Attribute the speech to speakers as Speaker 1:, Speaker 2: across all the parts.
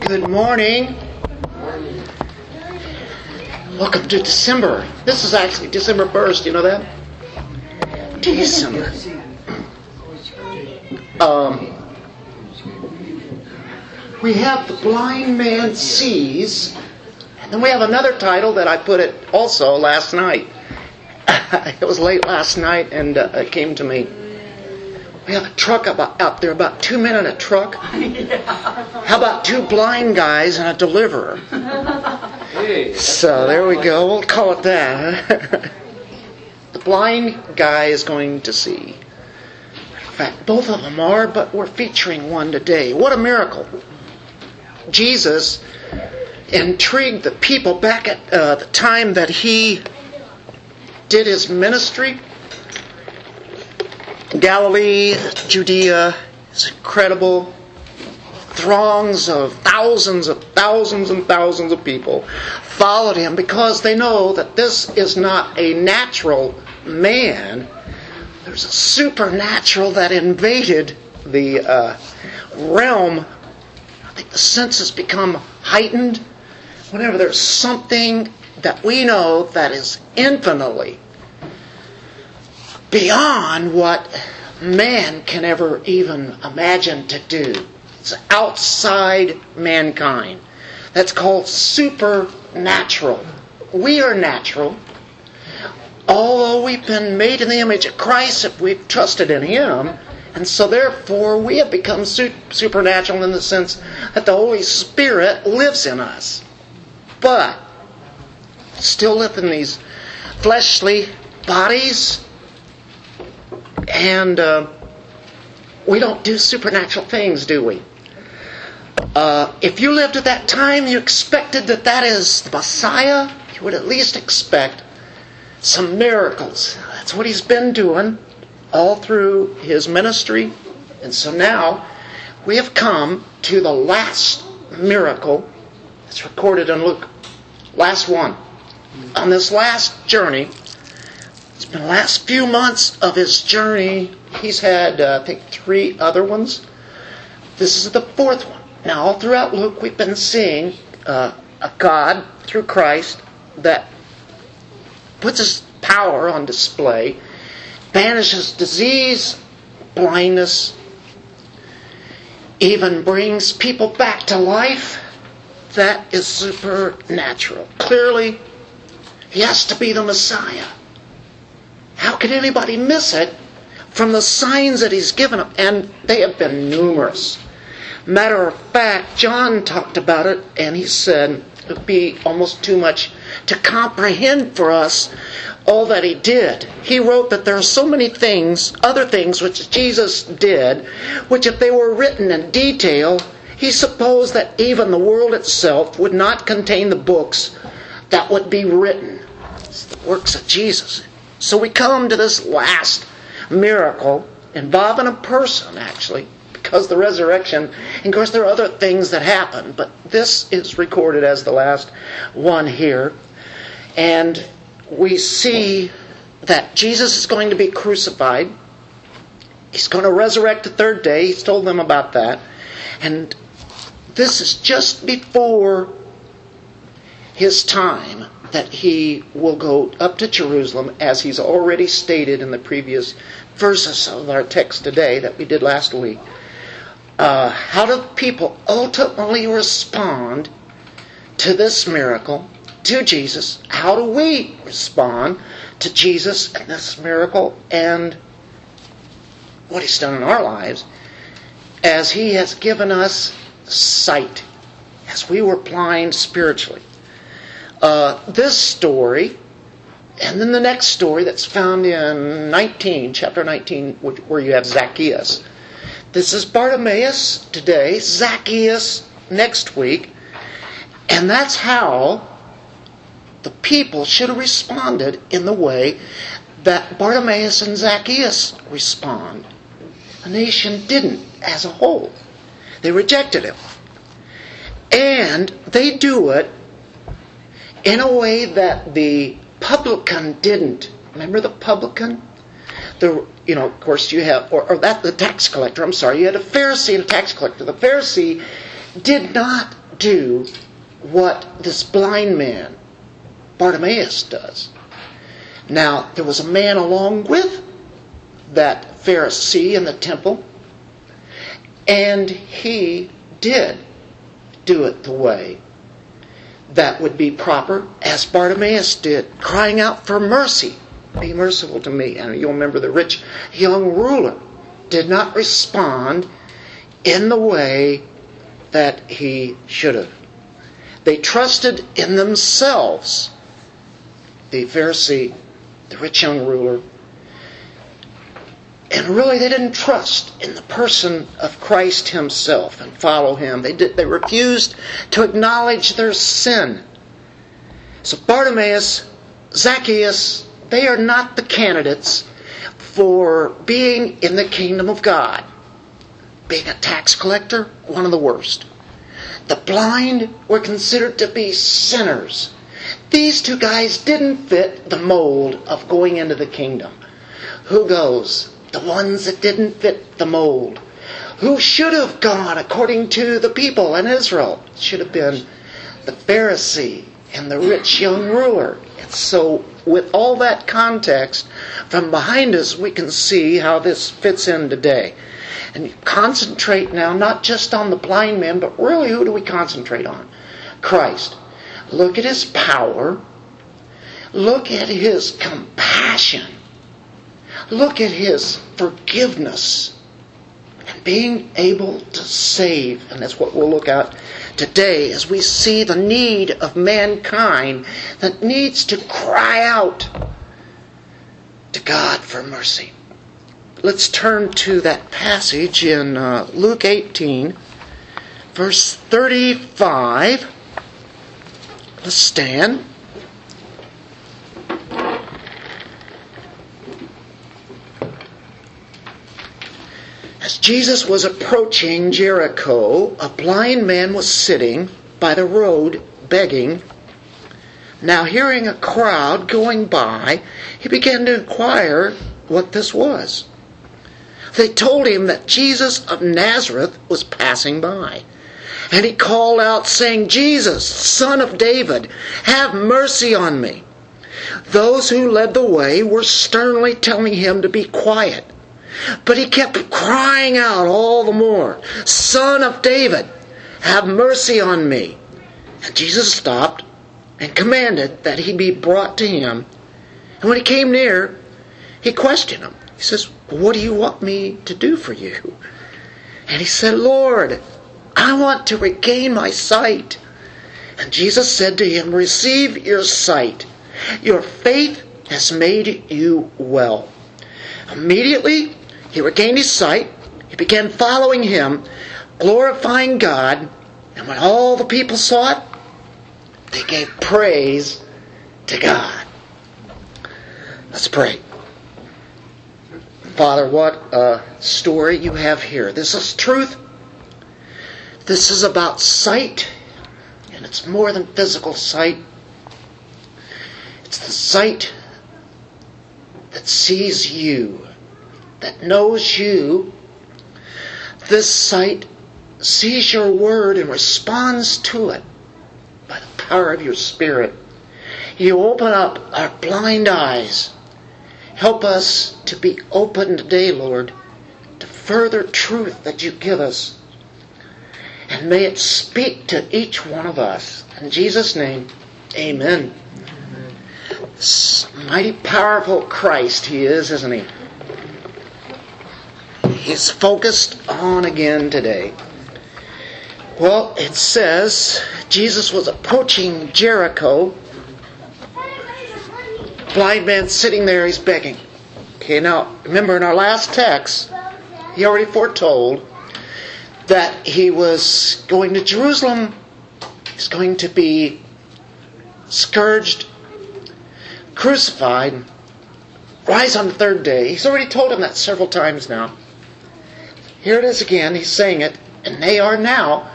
Speaker 1: Good morning. Welcome to December. This is actually December 1st, you know that? December. Um, we have The Blind Man Sees, and then we have another title that I put it also last night. it was late last night and uh, it came to me. We have a truck about, out there, about two men in a truck. How about two blind guys and a deliverer? So there we go. We'll call it that. the blind guy is going to see. In fact, both of them are, but we're featuring one today. What a miracle! Jesus intrigued the people back at uh, the time that he did his ministry. Galilee, Judea is incredible. Throngs of thousands of thousands and thousands of people followed him because they know that this is not a natural man. There's a supernatural that invaded the uh, realm. I think the senses become heightened whenever there's something that we know that is infinitely beyond what man can ever even imagine to do. It's outside mankind. That's called supernatural. We are natural. Although we've been made in the image of Christ, if we've trusted in Him, and so therefore we have become supernatural in the sense that the Holy Spirit lives in us. But still live in these fleshly bodies, and uh, we don't do supernatural things, do we? Uh, if you lived at that time, you expected that that is the Messiah, you would at least expect some miracles. That's what he's been doing all through his ministry. And so now we have come to the last miracle that's recorded in Luke. Last one. On this last journey, it's been the last few months of his journey. He's had, uh, I think, three other ones. This is the fourth one. Now, all throughout Luke, we've been seeing uh, a God through Christ that puts his power on display, banishes disease, blindness, even brings people back to life. That is supernatural. Clearly, he has to be the Messiah. How can anybody miss it from the signs that he's given them? And they have been numerous. Matter of fact, John talked about it and he said it would be almost too much to comprehend for us all that he did. He wrote that there are so many things, other things which Jesus did, which if they were written in detail, he supposed that even the world itself would not contain the books that would be written. It's the works of Jesus. So we come to this last miracle involving a person, actually, because the resurrection. And of course, there are other things that happen, but this is recorded as the last one here. And we see that Jesus is going to be crucified. He's going to resurrect the third day. He's told them about that. And this is just before his time that he will go up to Jerusalem, as he's already stated in the previous verses of our text today that we did last week. Uh, how do people ultimately respond to this miracle, to Jesus? How do we respond to Jesus and this miracle and what he's done in our lives as he has given us sight, as we were blind spiritually? Uh, this story, and then the next story that's found in 19, chapter 19, where you have Zacchaeus. This is Bartimaeus today, Zacchaeus next week, and that's how the people should have responded in the way that Bartimaeus and Zacchaeus respond. The nation didn't as a whole. They rejected him. And they do it in a way that the publican didn't. Remember the publican? The you know, of course, you have, or, or that the tax collector. I'm sorry, you had a Pharisee and a tax collector. The Pharisee did not do what this blind man, Bartimaeus, does. Now, there was a man along with that Pharisee in the temple, and he did do it the way that would be proper, as Bartimaeus did, crying out for mercy. Be merciful to me. And you'll remember the rich young ruler did not respond in the way that he should have. They trusted in themselves. The Pharisee, the rich young ruler, and really they didn't trust in the person of Christ himself and follow him. They, did, they refused to acknowledge their sin. So Bartimaeus, Zacchaeus, they are not the candidates for being in the kingdom of God. Being a tax collector, one of the worst. The blind were considered to be sinners. These two guys didn't fit the mold of going into the kingdom. Who goes? The ones that didn't fit the mold. Who should have gone according to the people in Israel? Should have been the Pharisee and the rich young ruler. And so, with all that context, from behind us, we can see how this fits in today. And concentrate now not just on the blind man, but really who do we concentrate on? Christ. Look at his power. Look at his compassion. Look at his forgiveness and being able to save. And that's what we'll look at today as we see the need of mankind that needs to cry out to God for mercy. Let's turn to that passage in uh, Luke 18, verse 35. Let's stand. As Jesus was approaching Jericho, a blind man was sitting by the road begging. Now, hearing a crowd going by, he began to inquire what this was. They told him that Jesus of Nazareth was passing by. And he called out, saying, Jesus, son of David, have mercy on me. Those who led the way were sternly telling him to be quiet. But he kept crying out all the more, Son of David, have mercy on me. And Jesus stopped and commanded that he be brought to him. And when he came near, he questioned him. He says, What do you want me to do for you? And he said, Lord, I want to regain my sight. And Jesus said to him, Receive your sight. Your faith has made you well. Immediately, he regained his sight. He began following him, glorifying God. And when all the people saw it, they gave praise to God. Let's pray. Father, what a story you have here. This is truth. This is about sight, and it's more than physical sight. It's the sight that sees you, that knows you. This sight sees your word and responds to it by the power of your Spirit. You open up our blind eyes. Help us to be open today, Lord, to further truth that you give us. And may it speak to each one of us. In Jesus' name, amen. This mighty powerful Christ he is, isn't he? He's focused on again today. Well, it says Jesus was approaching Jericho. Blind man sitting there, he's begging. Okay, now remember in our last text, he already foretold that he was going to Jerusalem. He's going to be scourged, crucified, rise on the third day. He's already told him that several times now. Here it is again. He's saying it, and they are now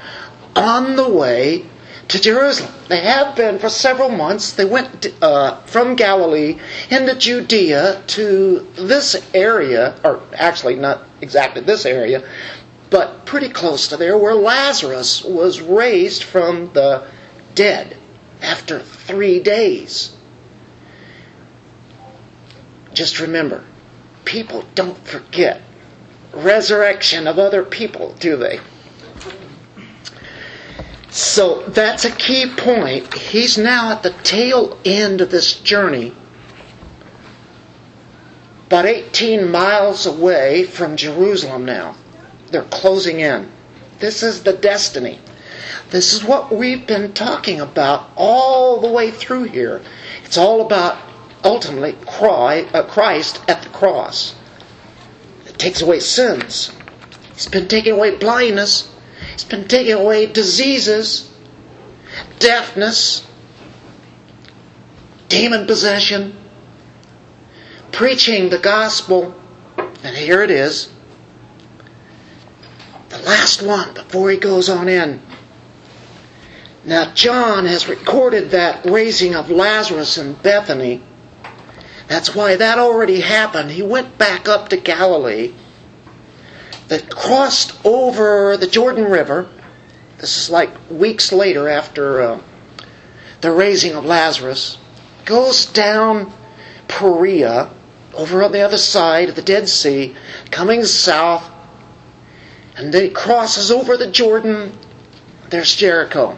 Speaker 1: on the way to Jerusalem. They have been for several months. They went uh, from Galilee into Judea to this area, or actually not exactly this area, but pretty close to there, where Lazarus was raised from the dead after three days. Just remember, people don't forget resurrection of other people, do they? So that's a key point. He's now at the tail end of this journey, about 18 miles away from Jerusalem now. They're closing in. This is the destiny. This is what we've been talking about all the way through here. It's all about ultimately uh, Christ at the cross. Takes away sins. He's been taking away blindness. He's been taking away diseases, deafness, demon possession, preaching the gospel, and here it is. The last one before he goes on in. Now, John has recorded that raising of Lazarus in Bethany. That's why that already happened. He went back up to Galilee that crossed over the Jordan River. This is like weeks later after uh, the raising of Lazarus. Goes down Perea, over on the other side of the Dead Sea, coming south, and then he crosses over the Jordan. There's Jericho.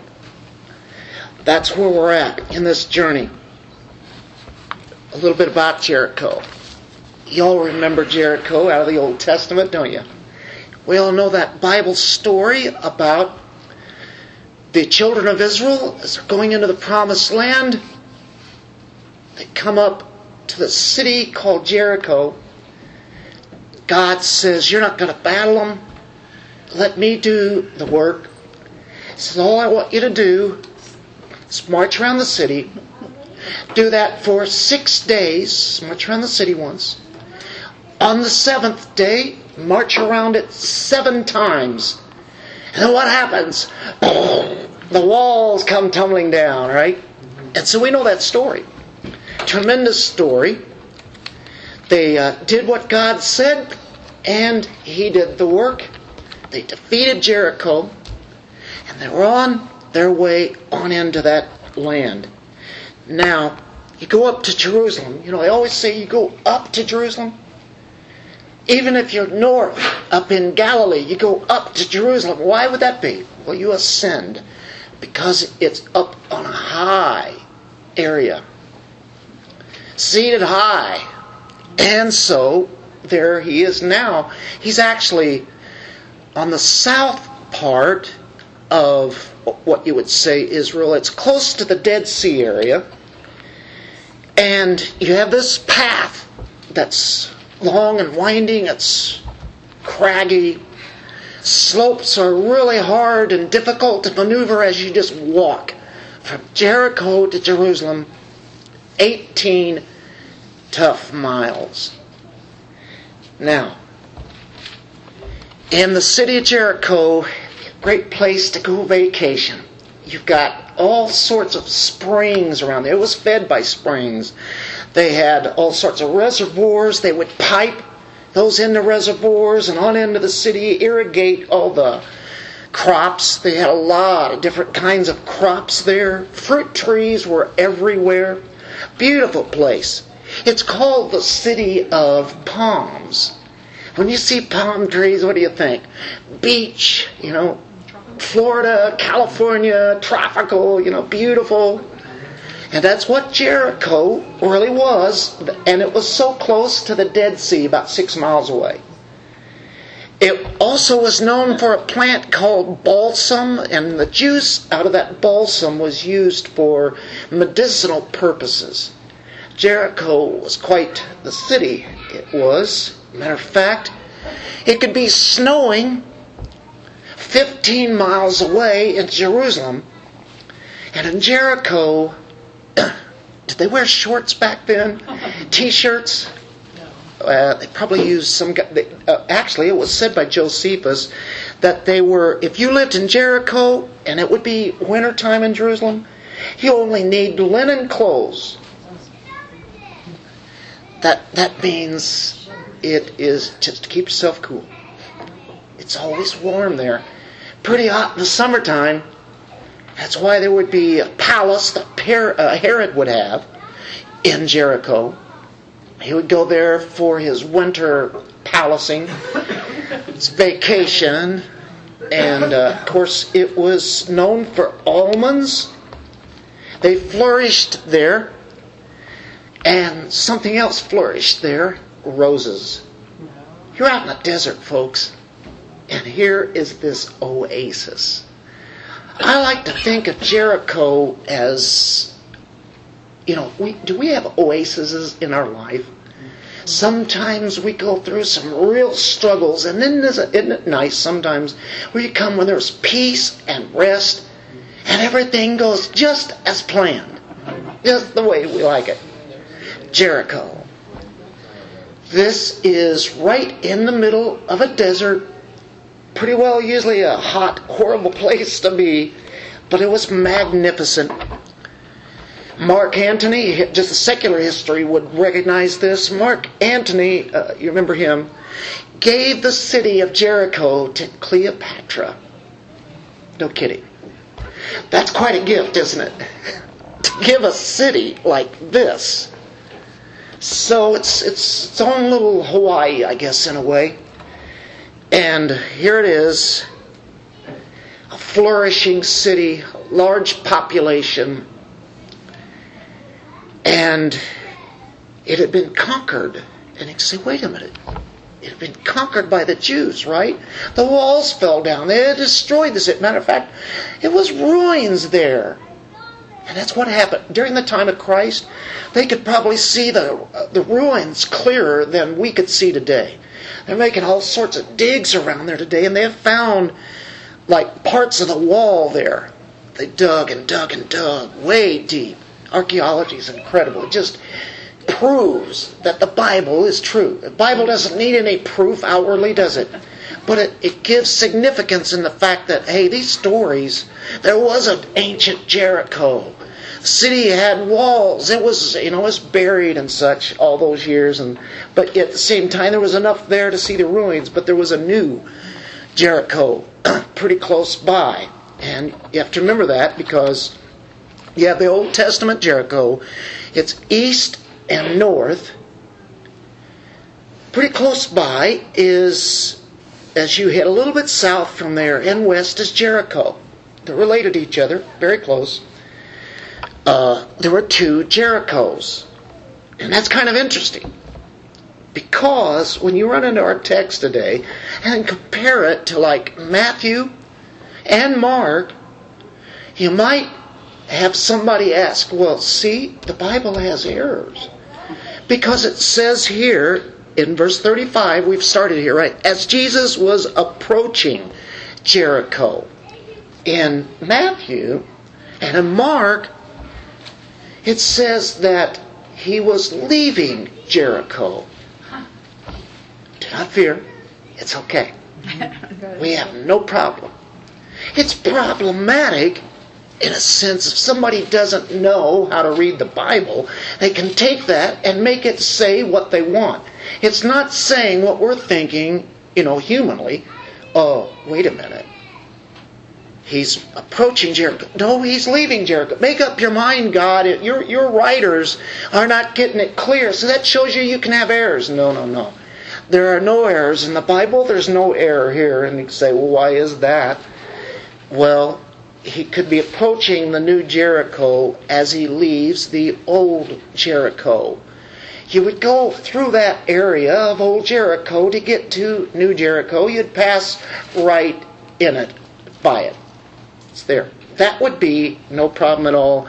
Speaker 1: That's where we're at in this journey. A little bit about Jericho. You all remember Jericho out of the Old Testament, don't you? We all know that Bible story about the children of Israel as they're going into the promised land. They come up to the city called Jericho. God says, You're not going to battle them. Let me do the work. He says, All I want you to do is march around the city. Do that for six days. March around the city once. On the seventh day, march around it seven times. And then what happens? The walls come tumbling down, right? And so we know that story. Tremendous story. They uh, did what God said, and He did the work. They defeated Jericho, and they were on their way on into that land. Now, you go up to Jerusalem. You know, I always say you go up to Jerusalem. Even if you're north, up in Galilee, you go up to Jerusalem. Why would that be? Well, you ascend because it's up on a high area, seated high. And so there he is now. He's actually on the south part of what you would say Israel. It's close to the Dead Sea area. And you have this path that's long and winding, it's craggy. Slopes are really hard and difficult to maneuver as you just walk from Jericho to Jerusalem. 18 tough miles. Now, in the city of Jericho, great place to go vacation. You've got all sorts of springs around there. It was fed by springs. They had all sorts of reservoirs. They would pipe those into reservoirs and on into the city, irrigate all the crops. They had a lot of different kinds of crops there. Fruit trees were everywhere. Beautiful place. It's called the City of Palms. When you see palm trees, what do you think? Beach, you know, Florida, California, tropical, you know, beautiful. And that's what Jericho really was. And it was so close to the Dead Sea, about six miles away. It also was known for a plant called balsam, and the juice out of that balsam was used for medicinal purposes. Jericho was quite the city. It was. Matter of fact, it could be snowing 15 miles away in Jerusalem, and in Jericho, did they wear shorts back then? T-shirts? No. Uh, they probably used some. They, uh, actually, it was said by Josephus that they were, if you lived in Jericho and it would be wintertime in Jerusalem, you only need linen clothes. That, that means it is just to keep yourself cool. It's always warm there. Pretty hot in the summertime. That's why there would be a palace that uh, Herod would have in Jericho. He would go there for his winter palacing, his vacation, and uh, of course it was known for almonds. They flourished there, and something else flourished there roses. You're out in the desert, folks, and here is this oasis. I like to think of Jericho as you know, we, do we have oases in our life? Sometimes we go through some real struggles, and then isn't it nice sometimes where you come when there's peace and rest, and everything goes just as planned, just the way we like it. Jericho. This is right in the middle of a desert, pretty well usually a hot, horrible place to be, but it was magnificent. Mark Antony, just secular history would recognize this. Mark Antony, uh, you remember him, gave the city of Jericho to Cleopatra. No kidding. That's quite a gift, isn't it? to give a city like this. So it's, it's its own little Hawaii, I guess, in a way. And here it is a flourishing city, large population, and it had been conquered. And you say, wait a minute. It had been conquered by the Jews, right? The walls fell down. They destroyed this. Matter of fact, it was ruins there. And that's what happened. During the time of Christ, they could probably see the, uh, the ruins clearer than we could see today. They're making all sorts of digs around there today, and they have found like parts of the wall there. They dug and dug and dug way deep archaeology is incredible. It just proves that the Bible is true. The Bible doesn't need any proof outwardly, does it? But it, it gives significance in the fact that, hey, these stories, there was an ancient Jericho. City had walls. It was, you know, it was buried and such all those years. And but at the same time, there was enough there to see the ruins. But there was a new Jericho pretty close by, and you have to remember that because you have the Old Testament Jericho. It's east and north. Pretty close by is, as you head a little bit south from there, and west is Jericho. They're related to each other, very close. Uh, there were two Jerichos. And that's kind of interesting. Because when you run into our text today and compare it to like Matthew and Mark, you might have somebody ask, well, see, the Bible has errors. Because it says here in verse 35, we've started here, right? As Jesus was approaching Jericho. In Matthew and in Mark, it says that he was leaving Jericho. Do not fear. It's okay. We have no problem. It's problematic in a sense, if somebody doesn't know how to read the Bible, they can take that and make it say what they want. It's not saying what we're thinking, you know, humanly. Oh, wait a minute. He's approaching Jericho. No, he's leaving Jericho. Make up your mind, God. Your, your writers are not getting it clear. So that shows you you can have errors. No, no, no. There are no errors in the Bible. There's no error here. And you say, well, why is that? Well, he could be approaching the new Jericho as he leaves the old Jericho. You would go through that area of old Jericho to get to New Jericho. You'd pass right in it, by it. It's there. That would be no problem at all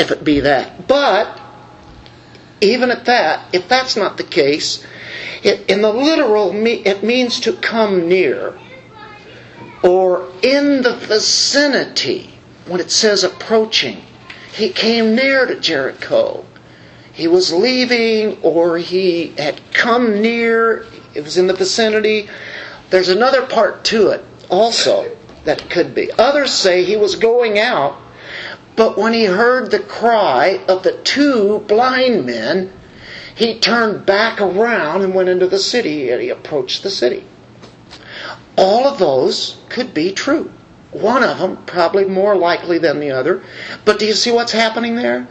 Speaker 1: if it be that. But even at that, if that's not the case, it, in the literal, it means to come near or in the vicinity, when it says approaching. He came near to Jericho. He was leaving, or he had come near, it was in the vicinity. There's another part to it. also that could be. Others say he was going out, but when he heard the cry of the two blind men, he turned back around and went into the city and he approached the city. All of those could be true. One of them probably more likely than the other. But do you see what's happening there?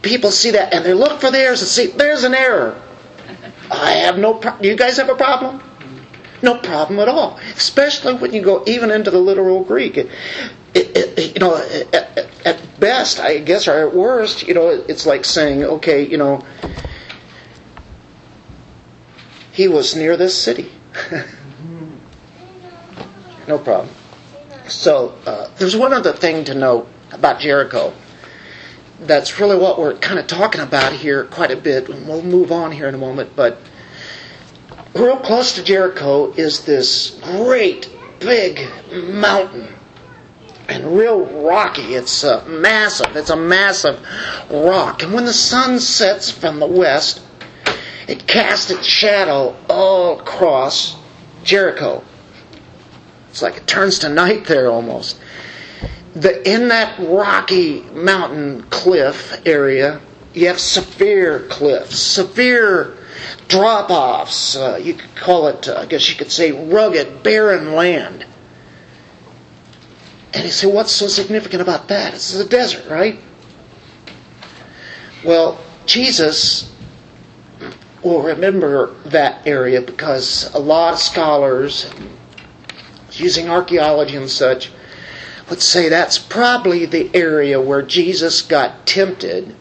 Speaker 1: People see that and they look for theirs and see there's an error. I have no. Do you guys have a problem? No problem at all. Especially when you go even into the literal Greek. It, it, it, you know, at, at best, I guess, or at worst, you know, it's like saying, okay, you know, he was near this city. no problem. So uh, there's one other thing to note about Jericho. That's really what we're kind of talking about here quite a bit. We'll move on here in a moment. But real close to Jericho is this great big mountain. And real rocky. It's uh, massive. It's a massive rock. And when the sun sets from the west, it casts its shadow all across Jericho. It's like it turns to night there almost. The, in that rocky mountain cliff area, you have severe cliffs, severe drop offs. Uh, you could call it, uh, I guess you could say, rugged, barren land. And you say, what's so significant about that? It's the desert, right? Well, Jesus will remember that area because a lot of scholars using archaeology and such, would say that's probably the area where Jesus got tempted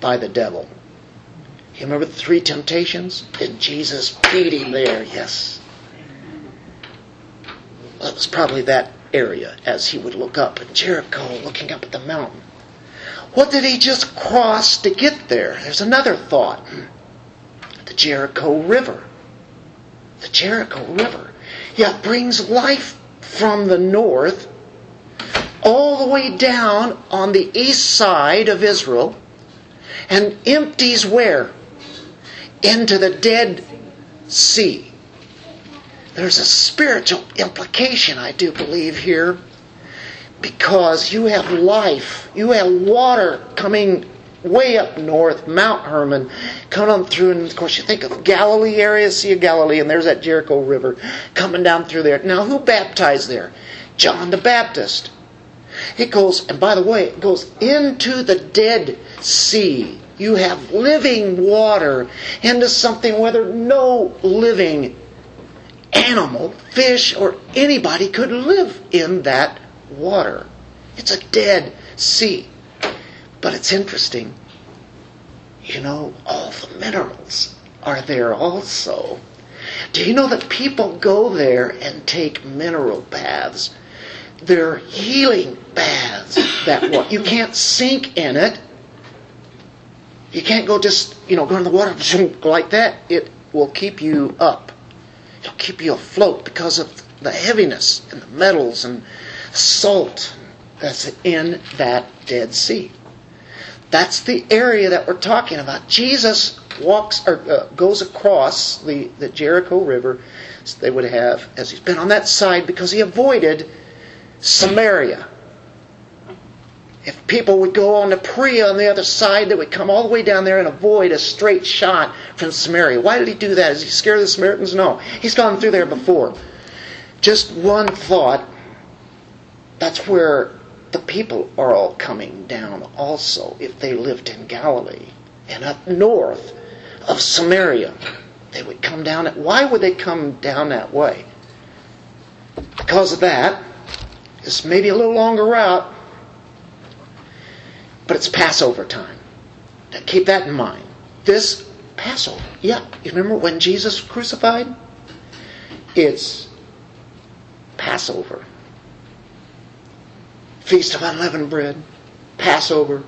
Speaker 1: by the devil. You remember the three temptations? And Jesus beat him there, yes. Well, it was probably that area as he would look up at Jericho, looking up at the mountain. What did he just cross to get there? There's another thought. The Jericho River. The Jericho River yet brings life from the north all the way down on the east side of Israel and empties where? Into the Dead Sea. There's a spiritual implication, I do believe, here because you have life, you have water coming way up north, Mount Hermon, coming through, and of course you think of Galilee area, Sea of Galilee, and there's that Jericho River coming down through there. Now, who baptized there? John the Baptist. It goes, and by the way, it goes into the Dead Sea. You have living water into something whether no living animal, fish, or anybody could live in that water. It's a dead sea. But it's interesting. You know, all the minerals are there also. Do you know that people go there and take mineral baths? They're healing baths. That what you can't sink in it. You can't go just you know go in the water like that. It will keep you up. It'll keep you afloat because of the heaviness and the metals and salt that's in that Dead Sea. That's the area that we're talking about. Jesus walks or uh, goes across the, the Jericho River. They would have as he's been on that side because he avoided Samaria. If people would go on to Perea on the other side, they would come all the way down there and avoid a straight shot from Samaria. Why did he do that? Is he scared of the Samaritans? No. He's gone through there before. Just one thought. That's where the people are all coming down also if they lived in Galilee and up north of Samaria. They would come down. Why would they come down that way? Because of that. It's maybe a little longer route, but it's Passover time. Keep that in mind. This Passover. Yeah, you remember when Jesus crucified? It's Passover. Feast of Unleavened Bread, Passover,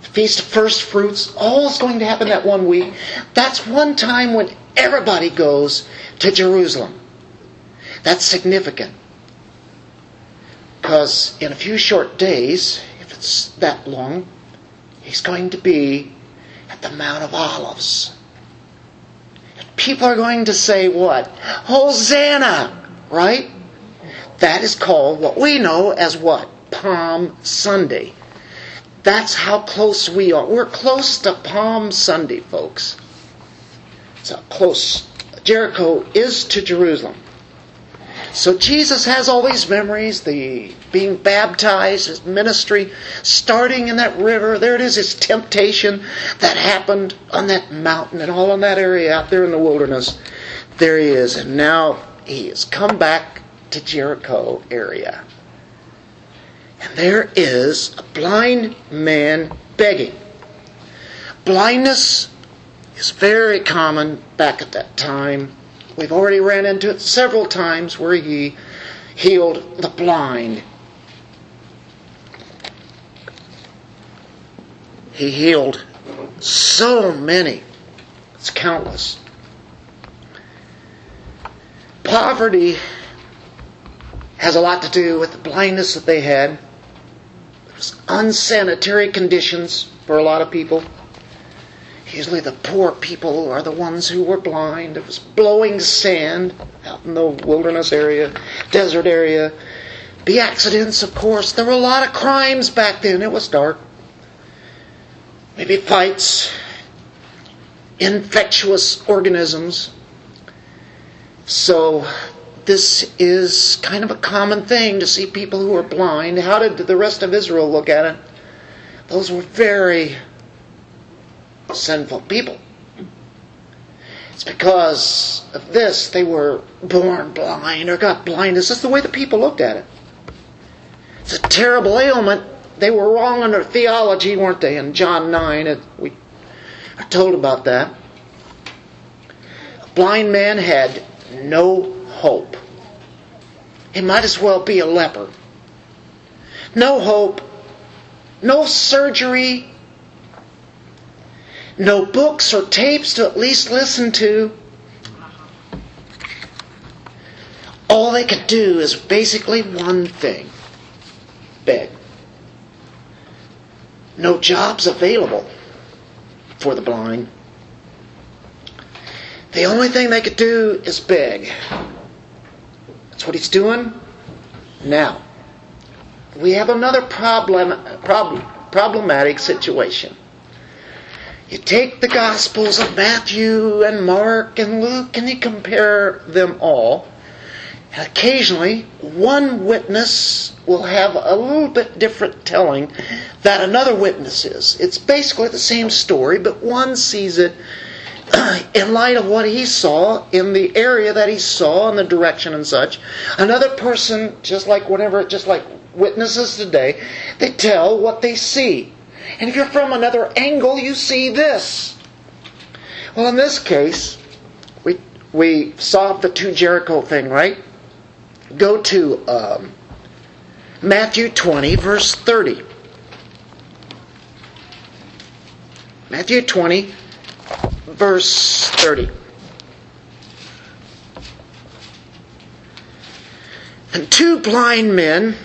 Speaker 1: Feast of First Fruits, all is going to happen that one week. That's one time when everybody goes to Jerusalem. That's significant. Because in a few short days, if it's that long, he's going to be at the Mount of Olives. People are going to say what? Hosanna! Right? That is called what we know as what? Palm Sunday. That's how close we are. We're close to Palm Sunday, folks. That's how close Jericho is to Jerusalem. So Jesus has all these memories, the being baptized, his ministry, starting in that river. There it is, his temptation that happened on that mountain and all in that area out there in the wilderness. There he is. And now he has come back to Jericho area. And there is a blind man begging. Blindness is very common back at that time. We've already ran into it several times where he healed the blind. He healed so many. It's countless. Poverty has a lot to do with the blindness that they had. It was unsanitary conditions for a lot of people. Usually the poor people are the ones who were blind. It was blowing sand out in the wilderness area, desert area. The accidents, of course. There were a lot of crimes back then. It was dark. Maybe fights, infectious organisms. So this is kind of a common thing to see people who are blind. How did the rest of Israel look at it? Those were very sinful people. It's because of this they were born blind or got blindness. That's the way the people looked at it. It's a terrible ailment. They were wrong in their theology, weren't they? In John 9, it, we are told about that. A blind man had no hope. He might as well be a leper. No hope, no surgery, no books or tapes to at least listen to. All they could do is basically one thing beg. No jobs available for the blind. The only thing they could do is beg. That's what he's doing now. We have another problem, problem, problematic situation. You take the Gospels of Matthew and Mark and Luke and you compare them all. And occasionally, one witness will have a little bit different telling that another witness is. It's basically the same story, but one sees it in light of what he saw in the area that he saw and the direction and such. Another person, just like whatever, just like witnesses today, they tell what they see. And if you're from another angle, you see this. Well, in this case, we, we solved the two Jericho thing, right? Go to um, Matthew 20, verse 30. Matthew 20, verse 30. And two blind men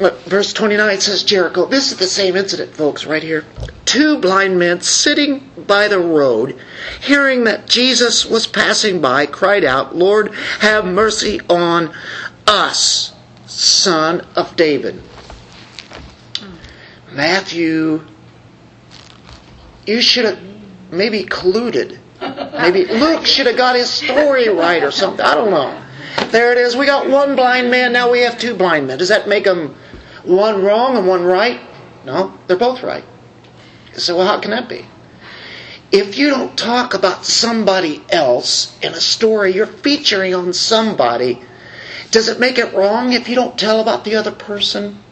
Speaker 1: Uh, verse 29 says Jericho. This is the same incident, folks, right here. Two blind men sitting by the road, hearing that Jesus was passing by, cried out, Lord, have mercy on us, son of David. Matthew, you should have maybe colluded. Maybe Luke should have got his story right or something. I don't know. There it is. We got one blind man, now we have two blind men. Does that make them one wrong and one right? No, they're both right. So, well, how can that be? If you don't talk about somebody else in a story, you're featuring on somebody. Does it make it wrong if you don't tell about the other person?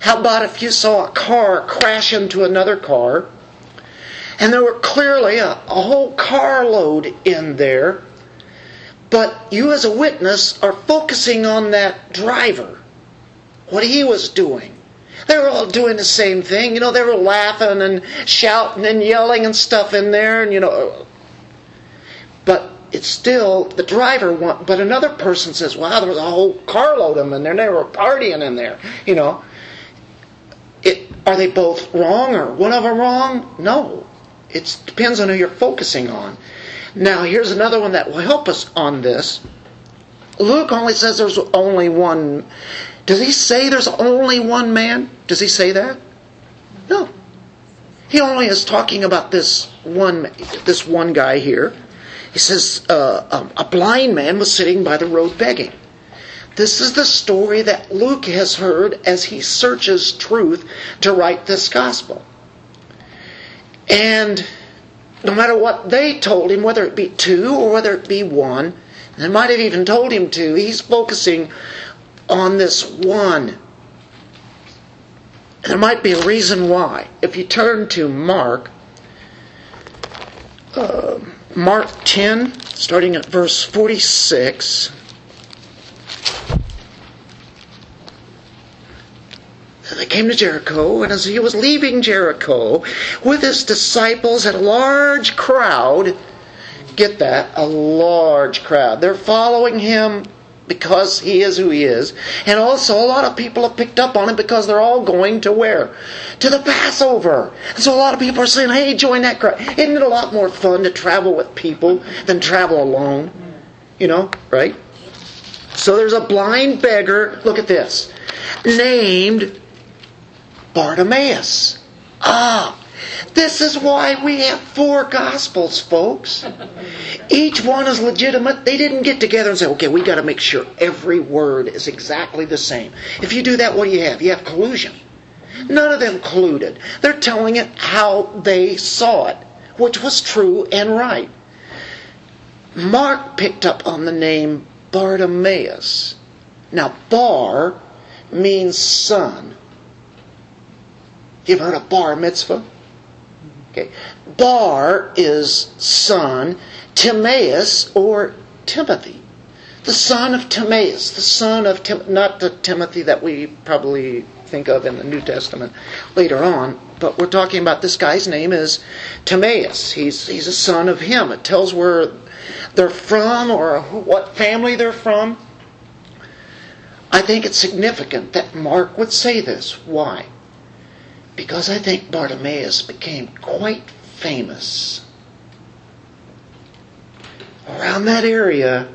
Speaker 1: How about if you saw a car crash into another car and there were clearly a, a whole carload in there, but you as a witness are focusing on that driver what he was doing. They were all doing the same thing. You know, they were laughing and shouting and yelling and stuff in there, and you know. But it's still the driver. Want, but another person says, "Wow, there was a whole carload of them in there. And they were partying in there." You know. It are they both wrong or one of them wrong? No. It depends on who you're focusing on. Now, here's another one that will help us on this. Luke only says there's only one. Does he say there's only one man? Does he say that? No. He only is talking about this one, this one guy here. He says uh, um, a blind man was sitting by the road begging. This is the story that Luke has heard as he searches truth to write this gospel. And no matter what they told him, whether it be two or whether it be one, they might have even told him to, he's focusing on this one. There might be a reason why. If you turn to Mark, uh, Mark 10, starting at verse 46. They came to Jericho, and as he was leaving Jericho with his disciples and a large crowd, get that, a large crowd. They're following him because he is who he is. And also, a lot of people have picked up on it because they're all going to where? To the Passover. And so a lot of people are saying, hey, join that crowd. Isn't it a lot more fun to travel with people than travel alone? You know, right? So there's a blind beggar, look at this, named Bartimaeus. Ah, this is why we have four gospels, folks. Each one is legitimate. They didn't get together and say, okay, we got to make sure every word is exactly the same. If you do that, what do you have? You have collusion. None of them colluded. They're telling it how they saw it, which was true and right. Mark picked up on the name Bartimaeus. Now, Bar means son. You've heard of bar mitzvah? Okay. Bar is son. Timaeus or Timothy. The son of Timaeus. The son of Tim, not the Timothy that we probably think of in the New Testament later on, but we're talking about this guy's name is Timaeus. He's he's a son of him. It tells where they're from or what family they're from. I think it's significant that Mark would say this. Why? Because I think Bartimaeus became quite famous. Around that area,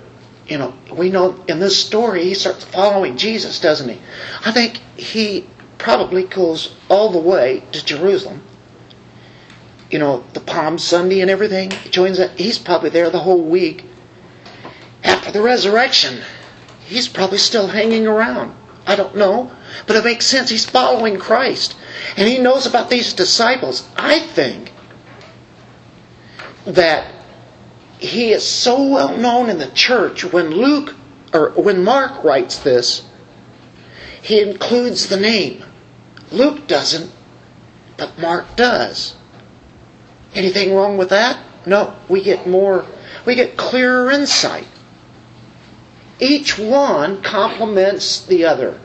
Speaker 1: you know, we know in this story he starts following Jesus, doesn't he? I think he probably goes all the way to Jerusalem. You know, the Palm Sunday and everything. He joins that. He's probably there the whole week. After the resurrection, he's probably still hanging around. I don't know. But it makes sense. He's following Christ. And he knows about these disciples. I think that he is so well known in the church when Luke or when Mark writes this, he includes the name. Luke doesn't, but Mark does. Anything wrong with that? No, we get more, we get clearer insight. Each one complements the other.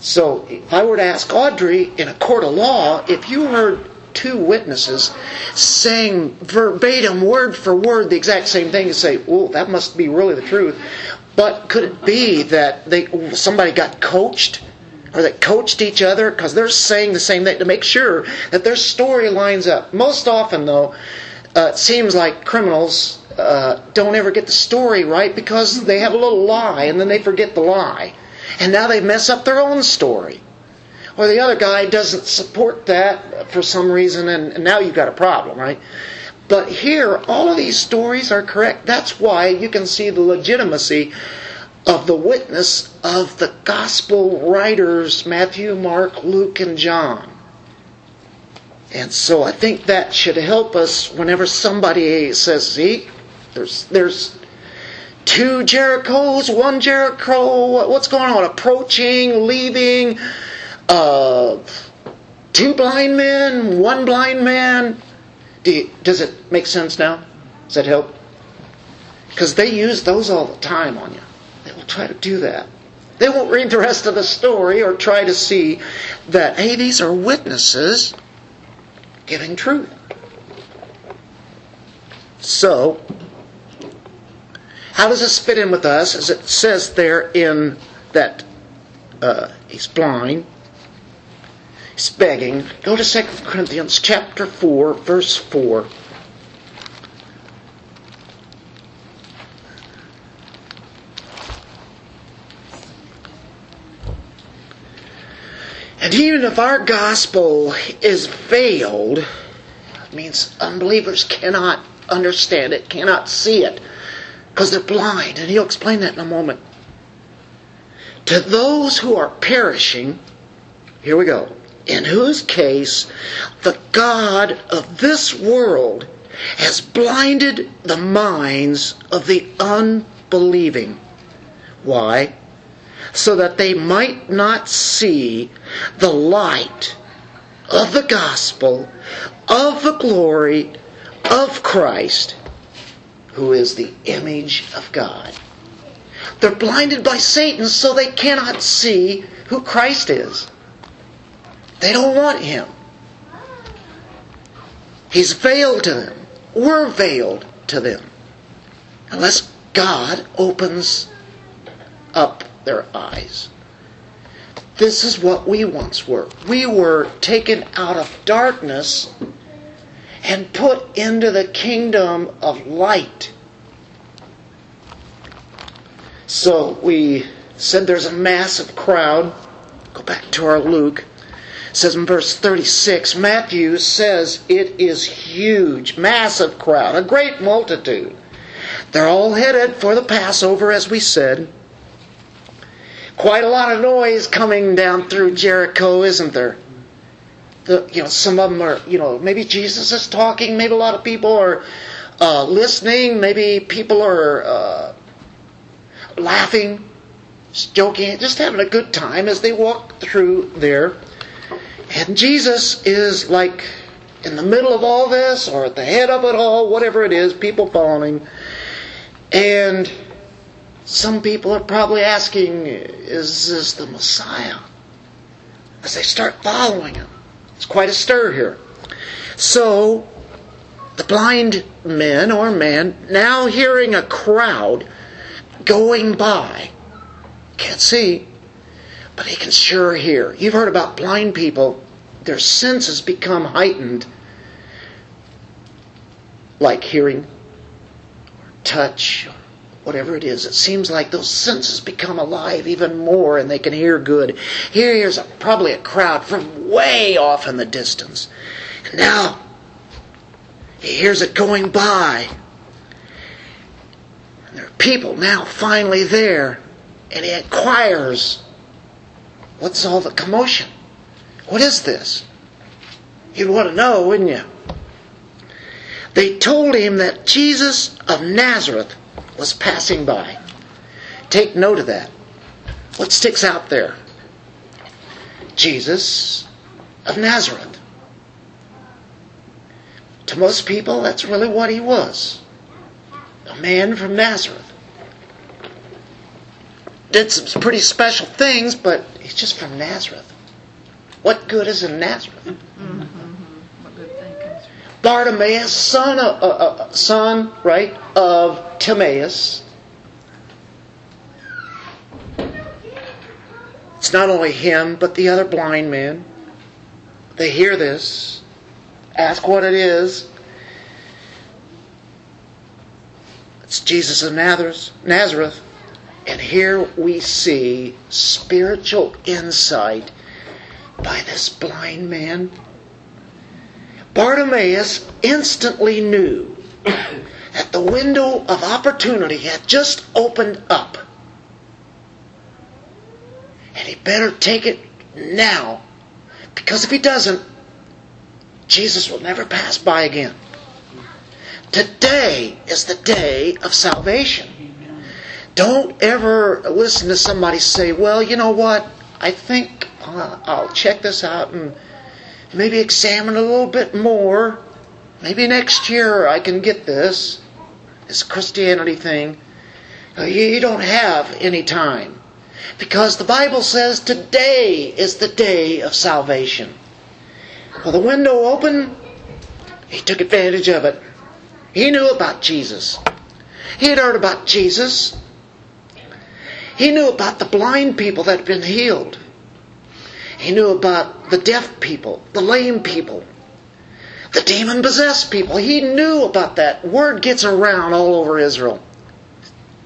Speaker 1: So if I were to ask Audrey in a court of law, if you heard two witnesses saying verbatim, word for word, the exact same thing, and say, "Oh, that must be really the truth." But could it be that they somebody got coached, or that coached each other because they're saying the same thing to make sure that their story lines up? Most often, though, uh, it seems like criminals uh, don't ever get the story right because they have a little lie and then they forget the lie. And now they mess up their own story. Or the other guy doesn't support that for some reason, and, now you've got a problem, right? But here, all of these stories are correct. That's why you can see the legitimacy of the witness of the gospel writers Matthew, Mark, Luke, and John. And so I think that should help us whenever somebody says, see, there's, there's two Jerichos, one Jericho, what's going on? Approaching, leaving, uh, two blind men, one blind man. Do you, does it make sense now? Does that help? Because they use those all the time on you. They will try to do that. They won't read the rest of the story or try to see that, hey, these are witnesses giving truth. So, how does this fit in with us? As it says there in that uh, he's blind, he's begging. Go to 2 Corinthians chapter 4, verse 4. And even if our gospel is veiled, it means unbelievers cannot understand it, cannot see it because they're blind. And he'll explain that in a moment. To those who are perishing, here we go, in whose case the God of this world has blinded the minds of the unbelieving. Why? So that they might not see the light of the gospel of the glory of Christ, who is the image of God. They're blinded by Satan so they cannot see who Christ is. They don't want him. He's veiled to them. We're veiled to them. Unless God opens up their eyes. This is what we once were. We were taken out of darkness and put into the kingdom of light. So we said there's a massive crowd. Go back to our Luke. It says in verse 36, Matthew says it is huge, massive crowd, a great multitude. They're all headed for the Passover, as we said. Quite a lot of noise coming down through Jericho, isn't there? The, you know, some of them are, you know, maybe Jesus is talking, maybe a lot of people are uh, listening, maybe people are uh, laughing, joking, just having a good time as they walk through there. And Jesus is like in the middle of all this or at the head of it all, whatever it is, people following him. And some people are probably asking, is this the Messiah? As they start following him. It's quite a stir here. So, the blind men or man, now hearing a crowd going by, can't see, but he can sure hear. You've heard about blind people, their senses become heightened, like hearing, or touch, or whatever it is. It seems like those senses become alive even more and they can hear good. Here, here's a, probably a crowd from way off in the distance. And now, he hears it going by. And there are people now finally there. And he inquires, What's all the commotion? What is this? You'd want to know, wouldn't you? They told him that Jesus of Nazareth was passing by. Take note of that. What sticks out there? Jesus of Nazareth. To most people, that's really what he was a man from Nazareth. Did some pretty special things, but he's just from Nazareth. What good is in Nazareth?
Speaker 2: Mm-hmm. What good thing comes from
Speaker 1: Bartimaeus, son of, uh, uh, son, right, of Timaeus. It's not only him, but the other blind man. They hear this, ask what it is. It's Jesus of Nazareth, Nazareth. And here we see spiritual insight by this blind man. Bartimaeus instantly knew that the window of opportunity had just opened up. And he better take it now. Because if he doesn't, Jesus will never pass by again. Today is the day of salvation. Don't ever listen to somebody say, well, you know what? I think uh, I'll check this out and maybe examine a little bit more. Maybe next year I can get this. This Christianity thing. You don't have any time. Because the Bible says today is the day of salvation. Well, the window opened, he took advantage of it. He knew about Jesus. He had heard about Jesus. He knew about the blind people that had been healed. He knew about the deaf people, the lame people, the demon possessed people. He knew about that. Word gets around all over Israel.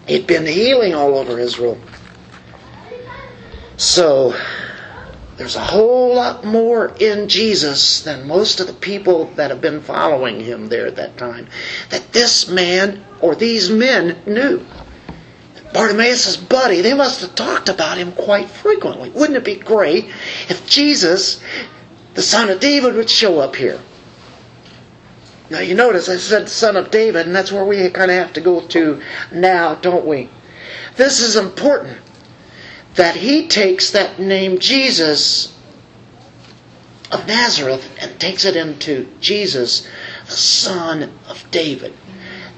Speaker 1: He'd been healing all over Israel. So, there's a whole lot more in Jesus than most of the people that have been following him there at that time that this man or these men knew. Bartimaeus' buddy, they must have talked about him quite frequently. Wouldn't it be great if Jesus, the son of David, would show up here? Now you notice I said son of David, and that's where we kind of have to go to now, don't we? This is important that he takes that name Jesus of Nazareth and takes it into Jesus, the son of David.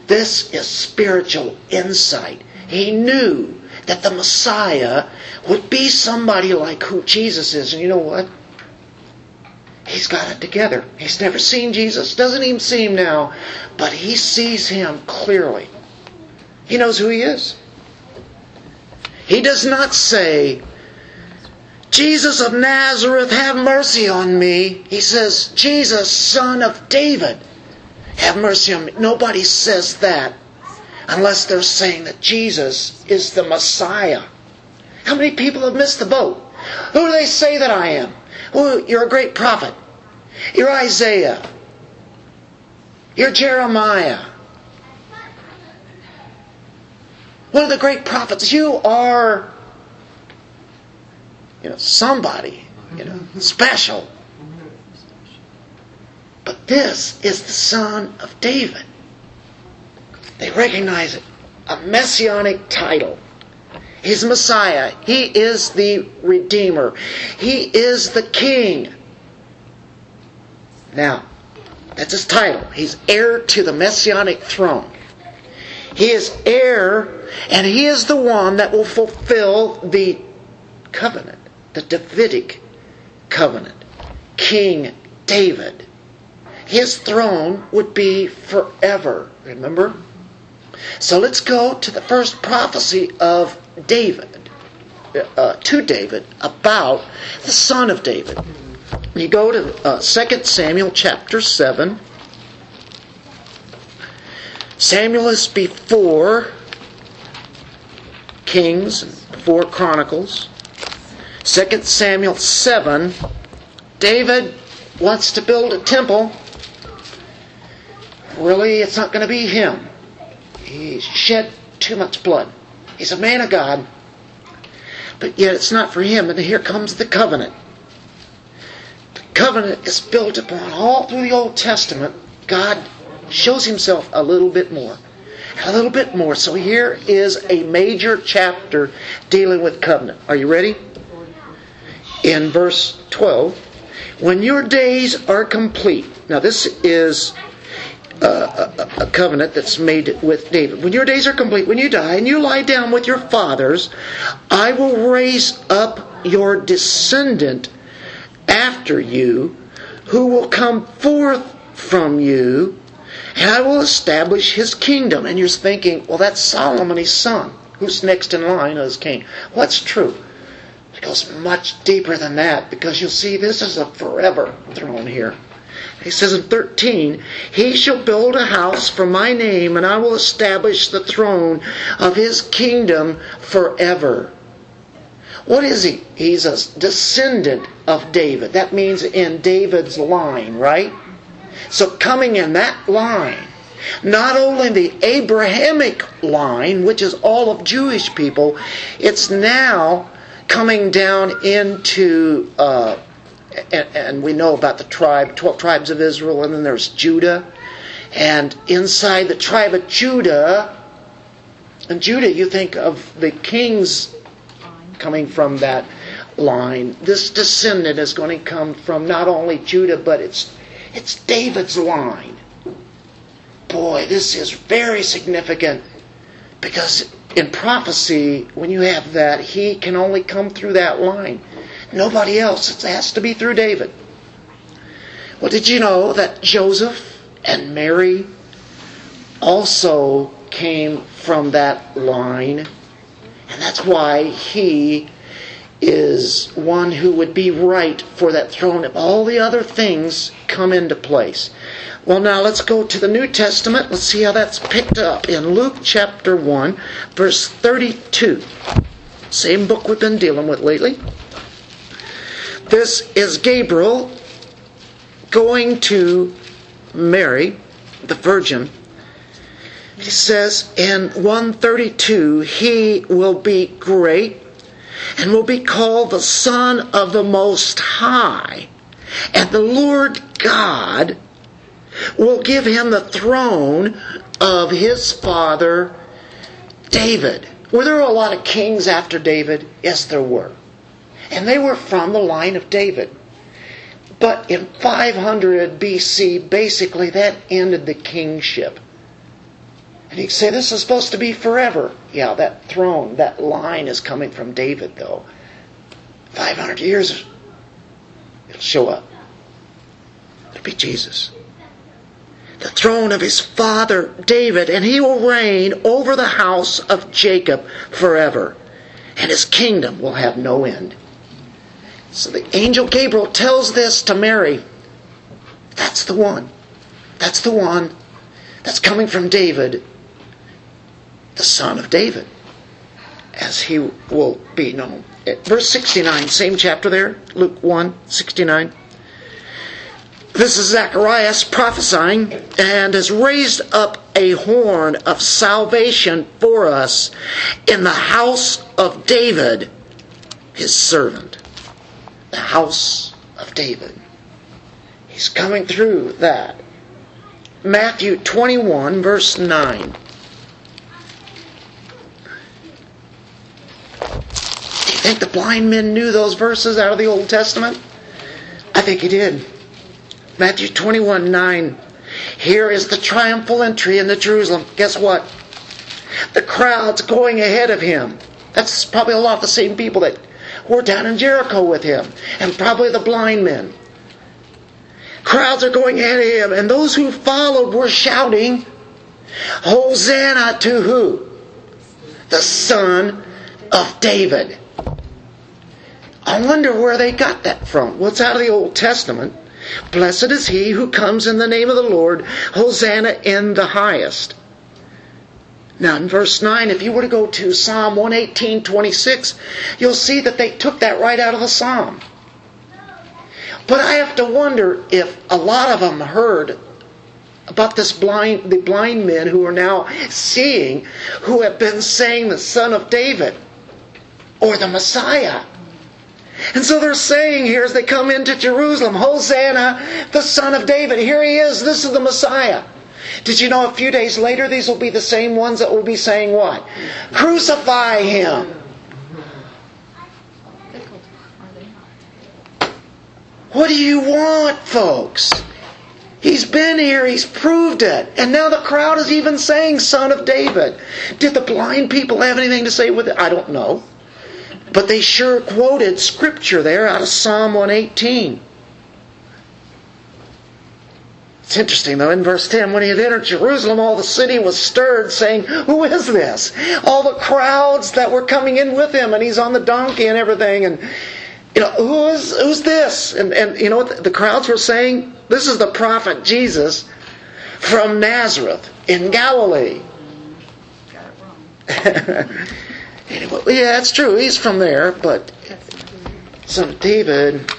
Speaker 1: This is spiritual insight. He knew that the Messiah would be somebody like who Jesus is. And you know what? He's got it together. He's never seen Jesus, doesn't even see him now, but he sees him clearly. He knows who he is. He does not say, Jesus of Nazareth, have mercy on me. He says, Jesus, son of David, have mercy on me. Nobody says that unless they're saying that Jesus is the Messiah. How many people have missed the boat? Who do they say that I am? Well, you're a great prophet. You're Isaiah. You're Jeremiah. One of the great prophets. You are, you know, somebody, you know, special. But this is the son of David. They recognize it. A messianic title. He's Messiah. He is the Redeemer. He is the King. Now, that's his title. He's heir to the messianic throne. He is heir, and he is the one that will fulfill the covenant, the Davidic covenant. King David. His throne would be forever. Remember? So let's go to the first prophecy of David, uh, to David, about the son of David. You go to uh, 2 Samuel chapter 7. Samuel is before Kings, and before Chronicles. 2 Samuel 7. David wants to build a temple. Really, it's not going to be him. He shed too much blood. He's a man of God, but yet it's not for him. And here comes the covenant. The covenant is built upon all through the Old Testament. God shows himself a little bit more. A little bit more. So here is a major chapter dealing with covenant. Are you ready? In verse 12, when your days are complete. Now, this is a, a, covenant that's made with David. When your days are complete, when you die and you lie down with your fathers, I will raise up your descendant after you, who will come forth from you, and I will establish his kingdom. And you're thinking, well, that's Solomon, his son. Who's next in line as king? What's true? It goes much deeper than that because you'll see this is a forever throne here. He says in 13, He shall build a house for my name, and I will establish the throne of his kingdom forever. What is he? He's a descendant of David. That means in David's line, right? So coming in that line, not only the Abrahamic line, which is all of Jewish people, it's now coming down into uh, and, we know about the tribe, 12 tribes of Israel, and then there's Judah. And inside the tribe of Judah, and Judah, you think of the kings coming from that line. This descendant is going to come from not only Judah, but it's it's David's line. Boy, this is very significant because in prophecy, when you have that, he can only come through that line. Nobody else. It has to be through David. Well, did you know that Joseph and Mary also came from that line? And that's why he is one who would be right for that throne if all the other things come into place. Well, now let's go to the New Testament. Let's see how that's picked up in Luke chapter 1, verse 32. Same book we've been dealing with lately. This is Gabriel going to Mary, the Virgin. He says in 132, He will be great and will be called the Son of the Most High. And the Lord God will give him the throne of his father David. Were there a lot of kings after David? Yes, there were. And they were from the line of David. But in 500 BC, basically, that ended the kingship. And you say this is supposed to be forever. Yeah, that throne, that line is coming from David, though. 500 years, it'll show up. It'll be Jesus. The throne of his father David, and he will reign over the house of Jacob forever, and his kingdom will have no end. So the angel Gabriel tells this to Mary. That's the one. That's the one that's coming from David, the son of David, as he will be known. Eh, verse 69, same chapter there, Luke 1 69. This is Zacharias prophesying and has raised up a horn of salvation for us in the house of David, his servant the house of David. He's coming through that. Matthew 21, verse 9. Do you think the blind men knew those verses out of the Old Testament? I think he did. Matthew 21, 9. Here is the triumphal entry into Jerusalem. Guess what? The crowd's going ahead of him. That's probably a lot of the same people that were down in Jericho with him, and probably the blind men. Crowds are going of him, and those who followed were shouting, Hosanna to who? The Son of David. I wonder where they got that from. Well, it's out of the Old Testament. Blessed is he who comes in the name of the Lord. Hosanna in the highest. Now, in verse 9, if you were to go to Psalm 118 26, you'll see that they took that right out of the Psalm. But I have to wonder if a lot of them heard about this blind, the blind men who are now seeing, who have been saying the Son of David or the Messiah. And so they're saying here as they come into Jerusalem, Hosanna, the Son of David. Here he is. This is the Messiah. Did you know a few days later these will be the same ones that will be saying what? Crucify him. What do you want, folks? He's been here, he's proved it. And now the crowd is even saying, Son of David. Did the blind people have anything to say with it? I don't know. But they sure quoted scripture there out of Psalm 118. It's interesting though, in verse 10, when he had entered Jerusalem, all the city was stirred, saying, Who is this? All the crowds that were coming in with him, and he's on the donkey and everything, and you know, who is who's this? And and you know what the crowds were saying? This is the prophet Jesus from Nazareth in Galilee. anyway, yeah, that's true. He's from there, but son of David.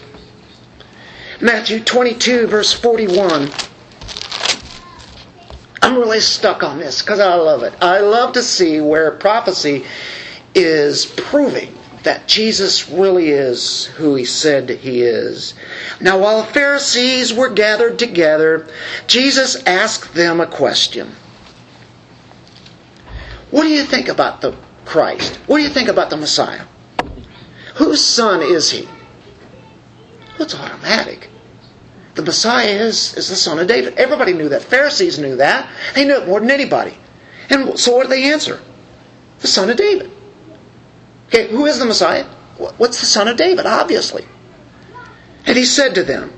Speaker 1: Matthew 22, verse 41. I'm really stuck on this because I love it. I love to see where prophecy is proving that Jesus really is who he said he is. Now, while the Pharisees were gathered together, Jesus asked them a question. What do you think about the Christ? What do you think about the Messiah? Whose son is he? Well, it's automatic. The Messiah is, is the son of David. Everybody knew that. Pharisees knew that. They knew it more than anybody. And so what did they answer? The son of David. Okay, who is the Messiah? What's the son of David? Obviously. And he said to them,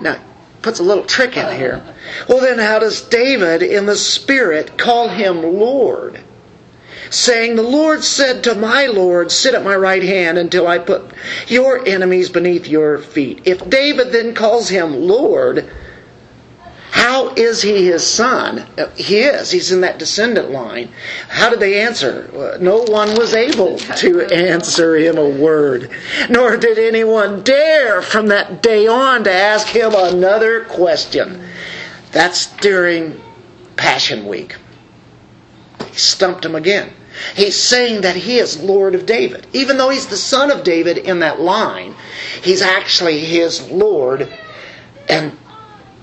Speaker 1: now, puts a little trick in here. Well, then, how does David in the Spirit call him Lord? Saying, The Lord said to my Lord, Sit at my right hand until I put your enemies beneath your feet. If David then calls him Lord, how is he his son? Uh, he is. He's in that descendant line. How did they answer? Uh, no one was able to answer him a word, nor did anyone dare from that day on to ask him another question. That's during Passion Week. He stumped him again. He's saying that he is Lord of David. Even though he's the son of David in that line, he's actually his Lord. And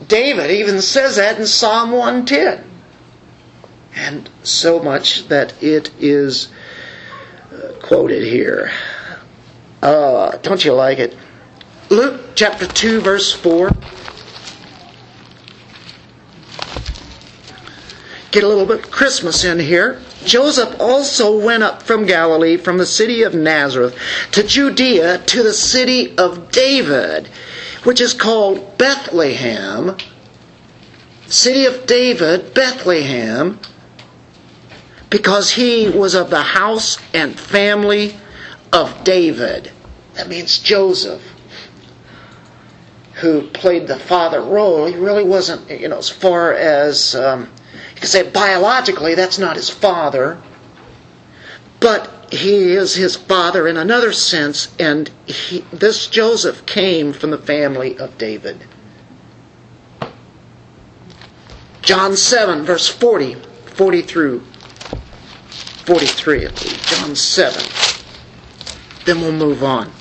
Speaker 1: David even says that in Psalm 110. And so much that it is uh, quoted here. Uh, don't you like it? Luke chapter 2, verse 4. Get a little bit of Christmas in here. Joseph also went up from Galilee, from the city of Nazareth, to Judea, to the city of David, which is called Bethlehem. City of David, Bethlehem, because he was of the house and family of David. That means Joseph, who played the father role. He really wasn't, you know, as far as. Um, you say biologically that's not his father, but he is his father in another sense, and he, this Joseph came from the family of David. John 7, verse 40, 40 through 43, I believe. John 7. Then we'll move on.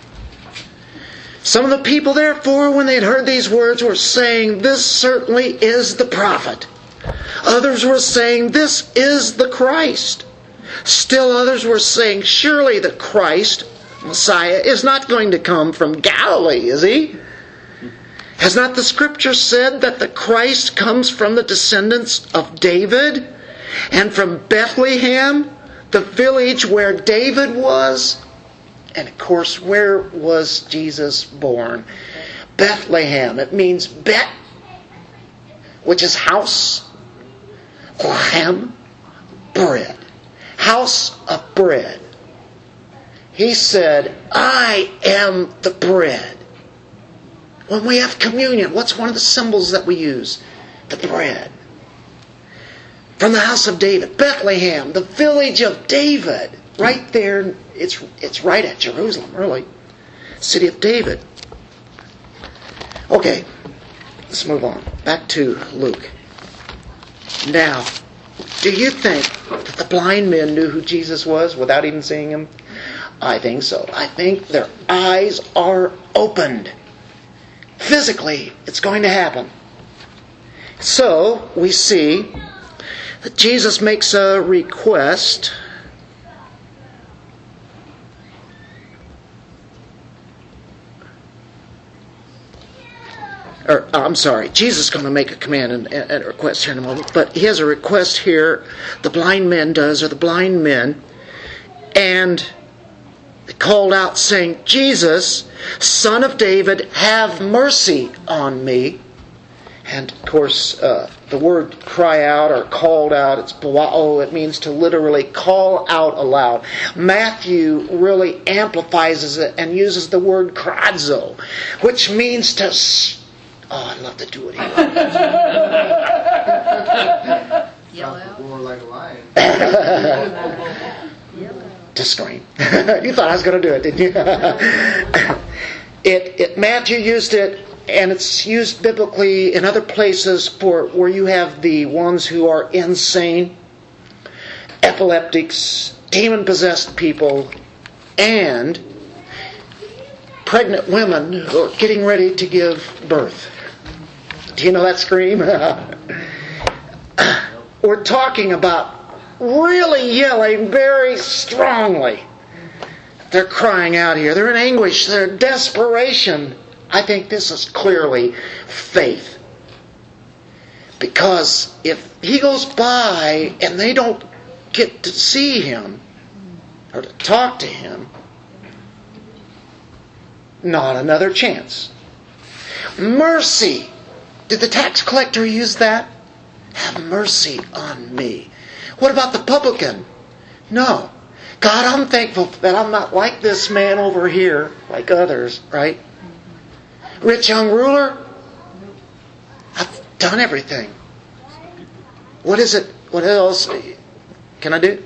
Speaker 1: Some of the people, therefore, when they had heard these words, were saying, This certainly is the prophet. Others were saying, This is the Christ. Still others were saying, Surely the Christ, Messiah, is not going to come from Galilee, is he? Has not the scripture said that the Christ comes from the descendants of David and from Bethlehem, the village where David was? And of course, where was Jesus born? Bethlehem. It means Bet, which is house, Bread. House of bread. He said, I am the bread. When we have communion, what's one of the symbols that we use? The bread. From the house of David, Bethlehem, the village of David. Right there, it's, it's right at Jerusalem, really. City of David. Okay, let's move on. Back to Luke. Now, do you think that the blind men knew who Jesus was without even seeing him? I think so. I think their eyes are opened. Physically, it's going to happen. So, we see that Jesus makes a request. Or, I'm sorry, Jesus is going to make a command and, and a request here in a moment, but he has a request here, the blind men does, or the blind men, and called out saying, Jesus, son of David, have mercy on me. And of course, uh, the word cry out or called out, it's oh, it means to literally call out aloud. Matthew really amplifies it and uses the word krazo, which means to. Ah, oh, I'd love to do it here.
Speaker 2: Yell out.
Speaker 3: More like a lion.
Speaker 1: to scream. you thought I was going to do it, didn't you? it, it Matthew used it, and it's used biblically in other places for where you have the ones who are insane, epileptics, demon possessed people, and pregnant women who are getting ready to give birth. Do you know that scream? We're talking about really yelling very strongly. They're crying out here. They're in anguish. They're in desperation. I think this is clearly faith. Because if he goes by and they don't get to see him or to talk to him, not another chance. Mercy. Did the tax collector use that? Have mercy on me. What about the publican? No. God, I'm thankful that I'm not like this man over here, like others, right? Rich young ruler, I've done everything. what is it? What else can I do?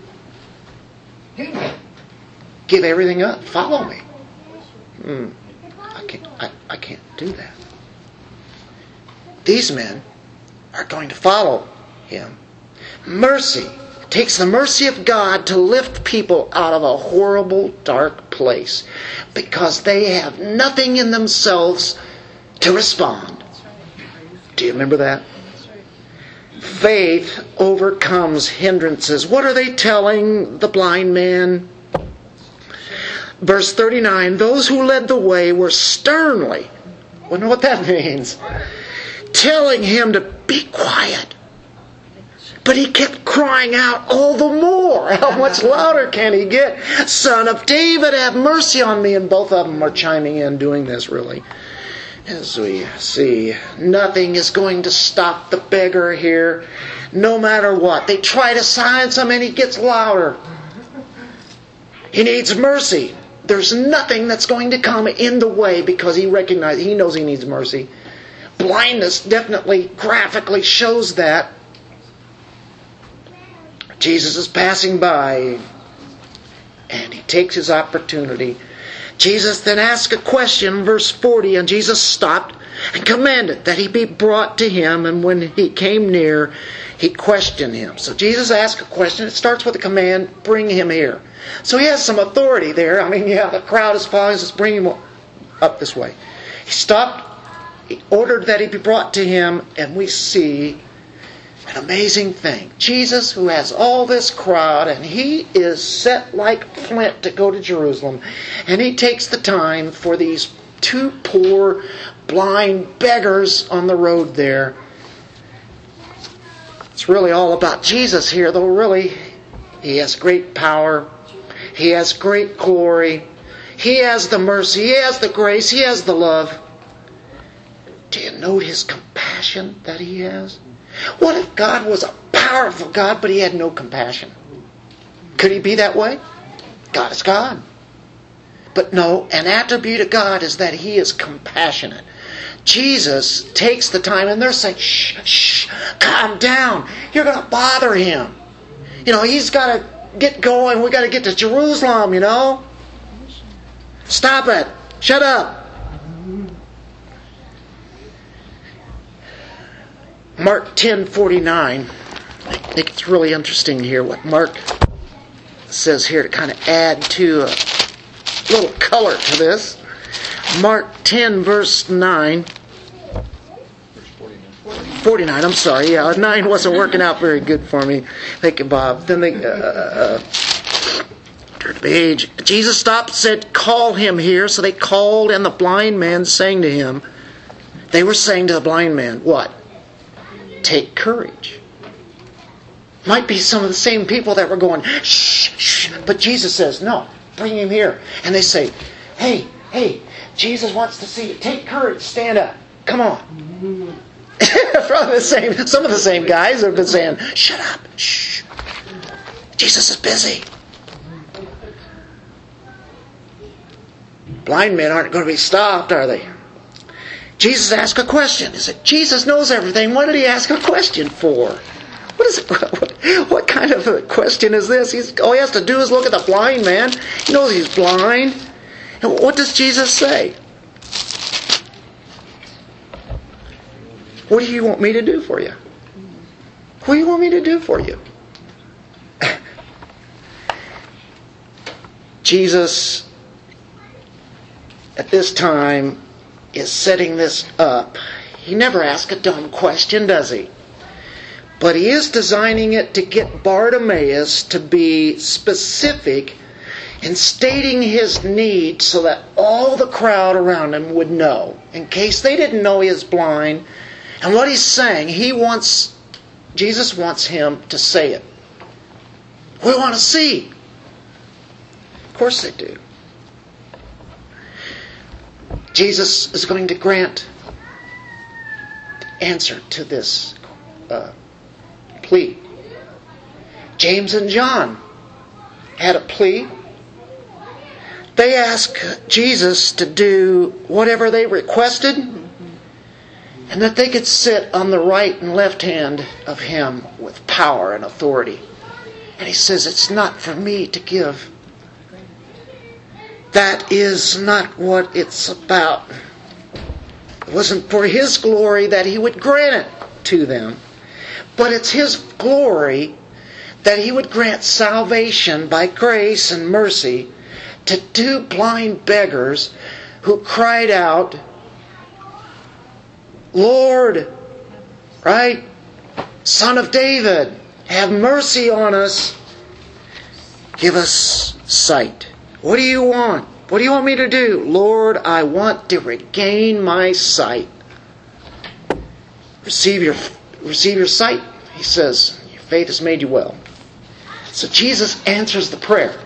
Speaker 1: Give everything up. Follow me. Hmm. I can't. I, I can't do that. These men are going to follow him. Mercy takes the mercy of God to lift people out of a horrible, dark place because they have nothing in themselves to respond. Do you remember that? Faith overcomes hindrances. What are they telling the blind man? Verse 39 Those who led the way were sternly, wonder what that means, telling him to be quiet. But he kept crying out all the more. How much louder can he get? Son of David, have mercy on me. And both of them are chiming in, doing this really. As we see, nothing is going to stop the beggar here, no matter what. They try to silence him and he gets louder. He needs mercy. There's nothing that's going to come in the way because he recognizes, he knows he needs mercy. Blindness definitely graphically shows that. Jesus is passing by and he takes his opportunity. Jesus then asked a question, verse 40, and Jesus stopped and commanded that he be brought to him. And when he came near, he questioned him. So Jesus asked a question. It starts with a command bring him here. So he has some authority there. I mean, yeah, the crowd is following, us, bring him up this way. He stopped, he ordered that he be brought to him, and we see an amazing thing. Jesus, who has all this crowd, and he is set like flint to go to Jerusalem, and he takes the time for these two poor, blind beggars on the road there. It's really all about Jesus here, though, really. He has great power, he has great glory, he has the mercy, he has the grace, he has the love. Do you note his compassion that he has? What if God was a powerful God, but he had no compassion? Could he be that way? God is God. But no, an attribute of God is that he is compassionate. Jesus takes the time, and they're saying, shh, shh, calm down. You're going to bother him. You know, he's got to get going. we got to get to Jerusalem, you know? Stop it. Shut up. Mark 10:49. I think it's really interesting here what Mark says here to kind of add to a little color to this. Mark 10 verse 9. 49, I'm sorry. Yeah, 9 wasn't working out very good for me. Thank you, Bob. Then they uh, uh, turn the page. Jesus stopped said, Call him here. So they called, and the blind man saying to him, They were saying to the blind man, What? Take courage. Might be some of the same people that were going, shh, shh. But Jesus says, no, bring him here. And they say, hey, hey, Jesus wants to see you. Take courage, stand up. Come on. Probably the same, some of the same guys have been saying, shut up, shh. Jesus is busy. Blind men aren't going to be stopped, are they? Jesus asked a question. He said, Jesus knows everything. What did he ask a question for? What is it? What, what kind of a question is this? He's, all he has to do is look at the blind man. He knows he's blind. And what does Jesus say? What do you want me to do for you? What do you want me to do for you? Jesus, at this time, is setting this up. He never asks a dumb question, does he? But he is designing it to get Bartimaeus to be specific in stating his need so that all the crowd around him would know. In case they didn't know he is blind. And what he's saying, he wants, Jesus wants him to say it. We want to see. Of course they do. Jesus is going to grant answer to this uh, plea. James and John had a plea. They asked Jesus to do whatever they requested. and that they could sit on the right and left hand of him with power and authority. And he says, It's not for me to give. That is not what it's about. It wasn't for his glory that he would grant it to them, but it's his glory that he would grant salvation by grace and mercy to two blind beggars who cried out, Lord, right? Son of David, have mercy on us. Give us sight. What do you want? What do you want me to do? Lord, I want to regain my sight. Receive your receive your sight. He says, Your faith has made you well. So Jesus answers the prayer.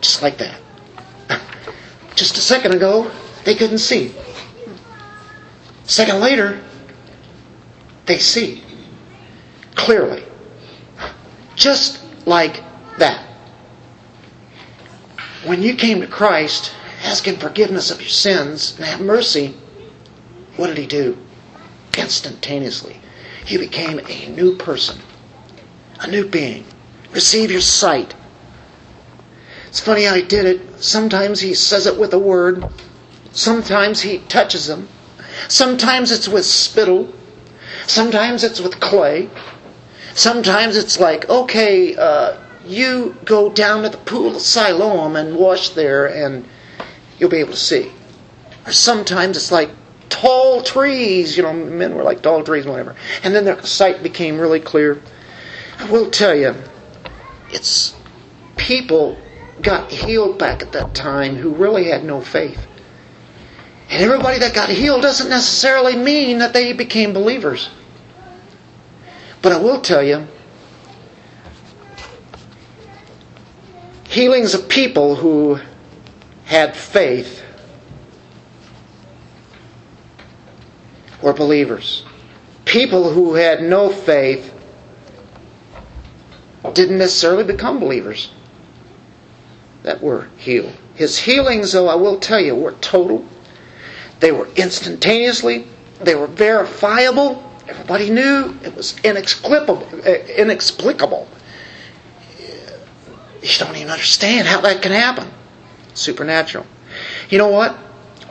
Speaker 1: Just like that. Just a second ago, they couldn't see. A second later, they see clearly. Just like that. When you came to Christ, asking forgiveness of your sins and have mercy, what did he do? Instantaneously. You became a new person, a new being. Receive your sight. It's funny how he did it. Sometimes he says it with a word, sometimes he touches them, sometimes it's with spittle, sometimes it's with clay, sometimes it's like, okay, uh, you go down to the pool of Siloam and wash there and you'll be able to see. Or sometimes it's like tall trees, you know, men were like tall trees, whatever. And then their sight became really clear. I will tell you, it's people got healed back at that time who really had no faith. And everybody that got healed doesn't necessarily mean that they became believers. But I will tell you, healings of people who had faith were believers. People who had no faith didn't necessarily become believers that were healed. His healings, though, I will tell you, were total. They were instantaneously. They were verifiable. Everybody knew it was eh, inexplicable. Inexplicable. You don't even understand how that can happen. Supernatural. You know what?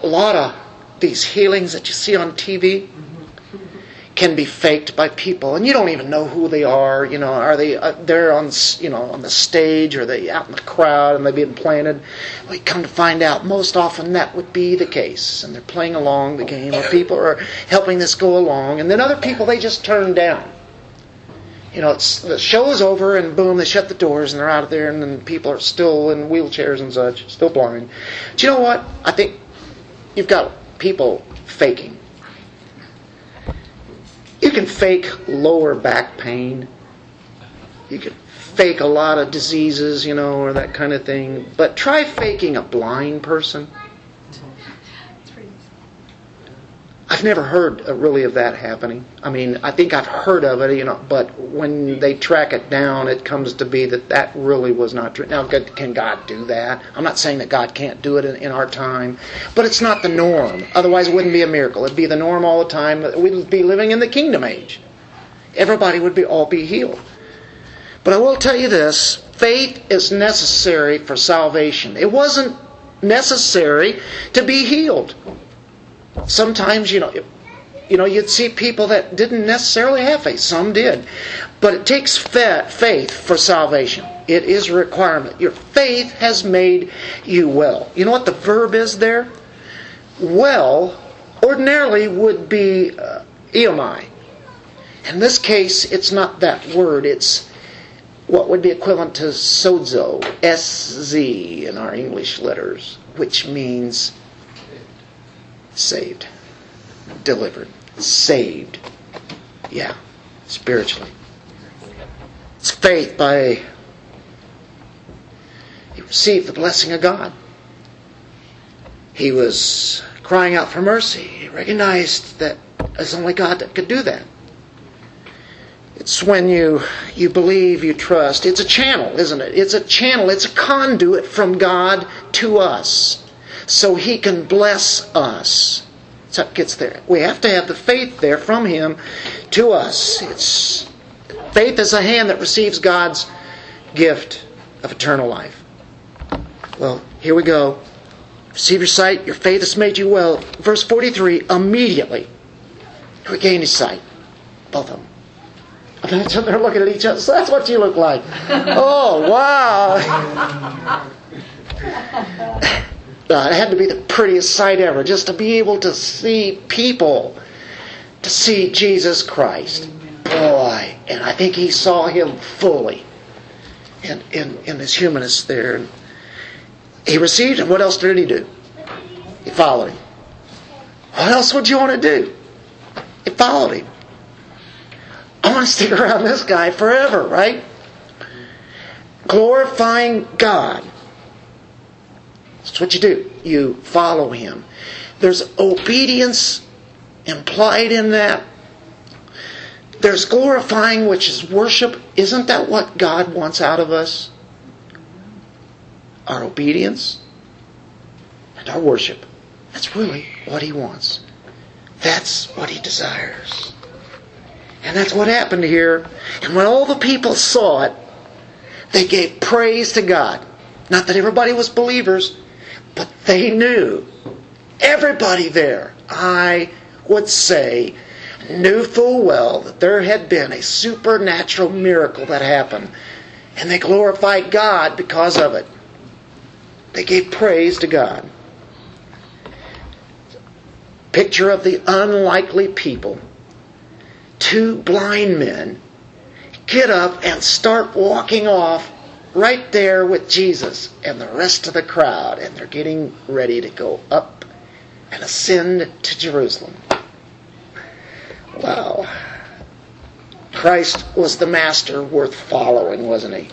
Speaker 1: A lot of these healings that you see on TV can be faked by people, and you don't even know who they are. You know, are they uh, they're on you know on the stage, or are they out in the crowd, and they're being planted? We come to find out most often that would be the case, and they're playing along the game, or people are helping this go along, and then other people they just turn down. You know, it's, the show is over, and boom, they shut the doors, and they're out of there, and then people are still in wheelchairs and such, still blind. But you know what? I think you've got people faking. You can fake lower back pain. You can fake a lot of diseases, you know, or that kind of thing. But try faking a blind person. I've never heard really of that happening. I mean, I think I've heard of it, you know, but when they track it down, it comes to be that that really was not true. Now, can God do that? I'm not saying that God can't do it in, in our time, but it's not the norm. Otherwise, it wouldn't be a miracle. It'd be the norm all the time. We'd be living in the kingdom age. Everybody would be all be healed. But I will tell you this: faith is necessary for salvation. It wasn't necessary to be healed sometimes you know you know you'd see people that didn't necessarily have faith. Some did. But it takes faith for salvation. It is a requirement. Your faith has made you well. You know what the verb is there? Well ordinarily would be uh, iaomai in this case it's not that word. It's what would be equivalent to sozo sz in our english letters which means saved, delivered, saved. Yeah, spiritually. It's faith by he received the blessing of God. He was crying out for mercy. He recognized that it's only God that could do that. It's when you you believe, you trust. It's a channel, isn't it? It's a channel. It's a conduit from God to us so he can bless us. That's how it gets there. We have to have the faith there from Him to us. It's faith is a hand that receives God's gift of eternal life. Well, here we go. Receive your sight. Your faith has made you well. Verse 43 immediately he gained his sight. Both of them. Imagine they're looking at each other. So that's what you look like. Oh, wow. Uh, it had to be the prettiest sight ever, just to be able to see people, to see Jesus Christ. Boy, and I think he saw him fully in, in, in his humanness there. He received him. What else did he do? He followed him. What else would you want to do? He followed him. I want to stick around this guy forever, right? Glorifying God. That's what you do. You follow him. There's obedience implied in that. There's glorifying, which is worship. Isn't that what God wants out of us? Our obedience and our worship. That's really what he wants. That's what he desires. And that's what happened here. And when all the people saw it, they gave praise to God. Not that everybody was believers, but they knew. Everybody there, I would say, knew full well that there had been a supernatural miracle that happened. And they glorified God because of it. They gave praise to God. Picture of the unlikely people. Two blind men get up and start walking off right there with Jesus and the rest of the crowd, and they're getting ready to go up and ascend to Jerusalem. Wow. Christ was the master worth following, wasn't he?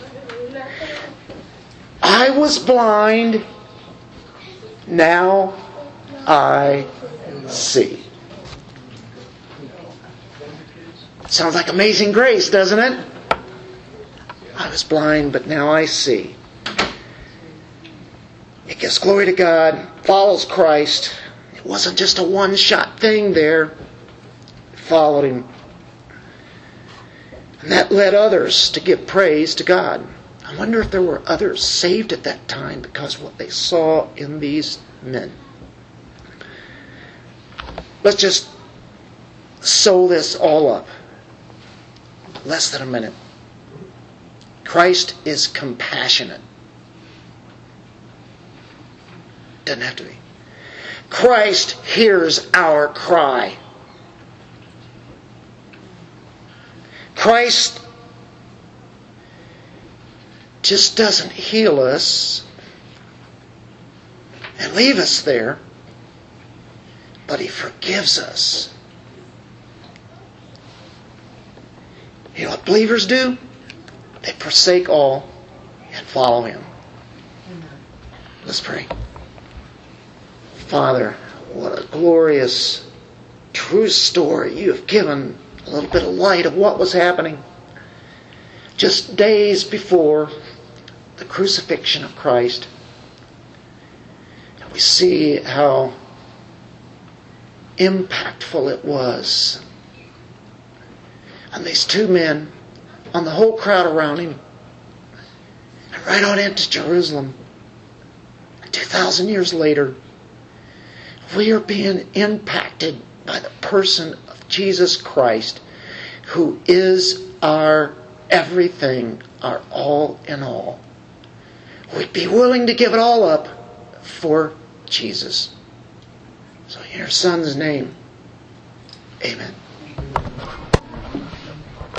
Speaker 1: I was blind, now I see. Sounds like amazing grace, doesn't it? I was blind, but now I see. It gives glory to God, follows Christ. It wasn't just a one shot thing there, it followed Him. And that led others to give praise to God. I wonder if there were others saved at that time because what they saw in these men. Let's just sew this all up. Less than a minute. Christ is compassionate. Doesn't have to be. Christ hears our cry. Christ just doesn't heal us and leave us there, but He forgives us. You know what believers do? They forsake all and follow Him. Let's pray. Father, what a glorious, true story. You have given a little bit of light of what was happening just days before the crucifixion of Christ. And we see how impactful it was. And these two men, on the whole crowd around him, and right on into Jerusalem. 2,000 years later, we are being impacted by the person of Jesus Christ, who is our everything, our all in all. We'd be willing to give it all up for Jesus. So in your son's name, amen.